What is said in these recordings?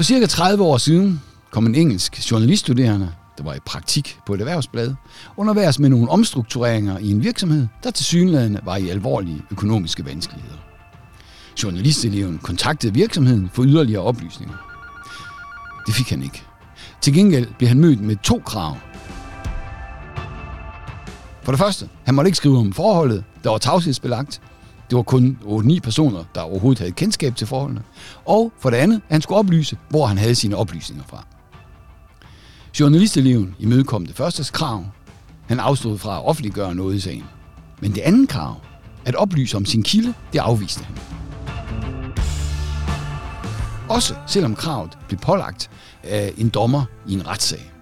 For cirka 30 år siden kom en engelsk journaliststuderende, der var i praktik på et erhvervsblad, underværs med nogle omstruktureringer i en virksomhed, der til synlædende var i alvorlige økonomiske vanskeligheder. Journalisteleven kontaktede virksomheden for yderligere oplysninger. Det fik han ikke. Til gengæld blev han mødt med to krav. For det første, han måtte ikke skrive om forholdet, der var tavshedsbelagt. Det var kun 8-9 personer, der overhovedet havde kendskab til forholdene. Og for det andet, han skulle oplyse, hvor han havde sine oplysninger fra. Journalisteleven imødekom det første krav. Han afstod fra at offentliggøre noget i sagen. Men det andet krav, at oplyse om sin kilde, det afviste han. Også selvom kravet blev pålagt af en dommer i en retssag.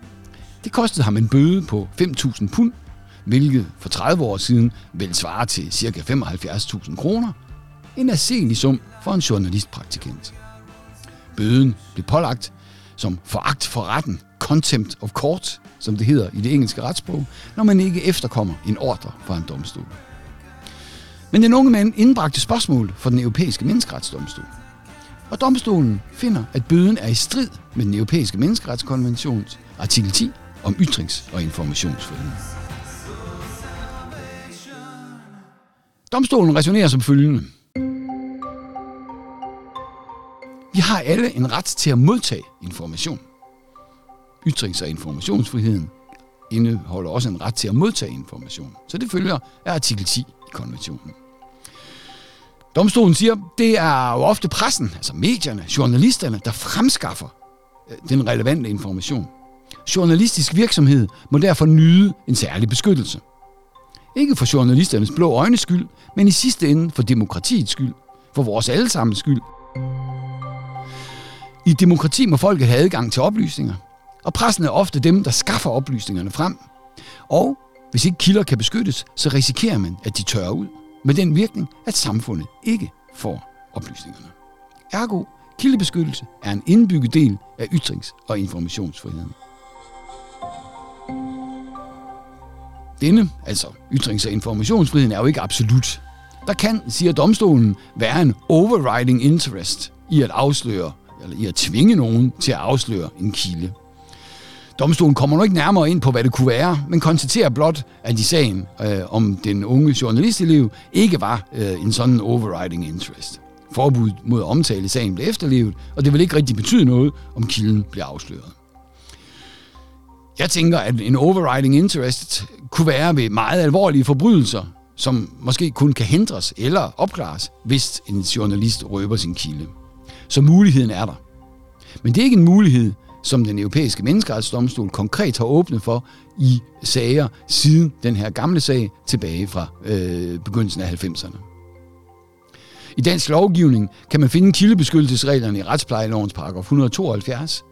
Det kostede ham en bøde på 5.000 pund, hvilket for 30 år siden vil svare til ca. 75.000 kroner. En aselig sum for en journalistpraktikant. Bøden blev pålagt som foragt for retten, contempt of court, som det hedder i det engelske retssprog, når man ikke efterkommer en ordre fra en domstol. Men den unge mand indbragte spørgsmål for den europæiske menneskeretsdomstol. Og domstolen finder, at bøden er i strid med den europæiske menneskeretskonventions artikel 10 om ytrings- og informationsfrihed. Domstolen resonerer som følgende. Vi har alle en ret til at modtage information. Ytrings- og informationsfriheden indeholder også en ret til at modtage information. Så det følger af artikel 10 i konventionen. Domstolen siger, det er jo ofte pressen, altså medierne, journalisterne, der fremskaffer øh, den relevante information. Journalistisk virksomhed må derfor nyde en særlig beskyttelse. Ikke for journalisternes blå øjnes skyld, men i sidste ende for demokratiets skyld, for vores allesammens skyld. I demokrati må folket have adgang til oplysninger, og pressen er ofte dem, der skaffer oplysningerne frem. Og hvis ikke kilder kan beskyttes, så risikerer man, at de tørrer ud, med den virkning, at samfundet ikke får oplysningerne. Ergo, kildebeskyttelse er en indbygget del af ytrings- og informationsfriheden. Denne, altså ytrings- og informationsfriheden, er jo ikke absolut. Der kan, siger domstolen, være en overriding interest i at afsløre, eller i at tvinge nogen til at afsløre en kilde. Domstolen kommer nu ikke nærmere ind på, hvad det kunne være, men konstaterer blot, at i sagen øh, om den unge journalistelev ikke var øh, en sådan overriding interest. Forbud mod at omtale sagen blev efterlevet, og det vil ikke rigtig betyde noget, om kilden bliver afsløret. Jeg tænker, at en overriding interest kunne være ved meget alvorlige forbrydelser, som måske kun kan hindres eller opklares, hvis en journalist røber sin kilde. Så muligheden er der. Men det er ikke en mulighed, som den europæiske menneskerettighedsdomstol konkret har åbnet for i sager siden den her gamle sag tilbage fra øh, begyndelsen af 90'erne. I dansk lovgivning kan man finde kildebeskyttelsesreglerne i retsplejelovens paragraf 172,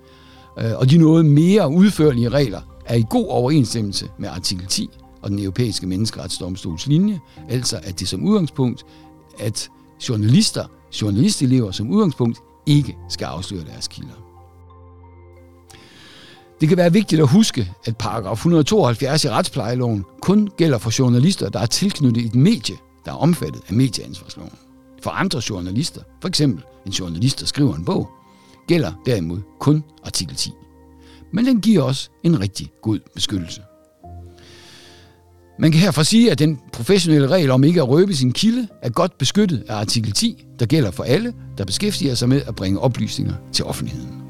Øh, og de noget mere udførlige regler er i god overensstemmelse med artikel 10 og den europæiske menneskeretsdomstols linje, altså at det som udgangspunkt, at journalister, journalistelever som udgangspunkt ikke skal afsløre deres kilder. Det kan være vigtigt at huske, at paragraf 172 i retsplejeloven kun gælder for journalister, der er tilknyttet et medie, der er omfattet af medieansvarsloven. For andre journalister, for eksempel en journalist, der skriver en bog, gælder derimod kun artikel 10. Men den giver os en rigtig god beskyttelse. Man kan herfra sige, at den professionelle regel om ikke at røbe sin kilde er godt beskyttet af artikel 10, der gælder for alle, der beskæftiger sig med at bringe oplysninger til offentligheden.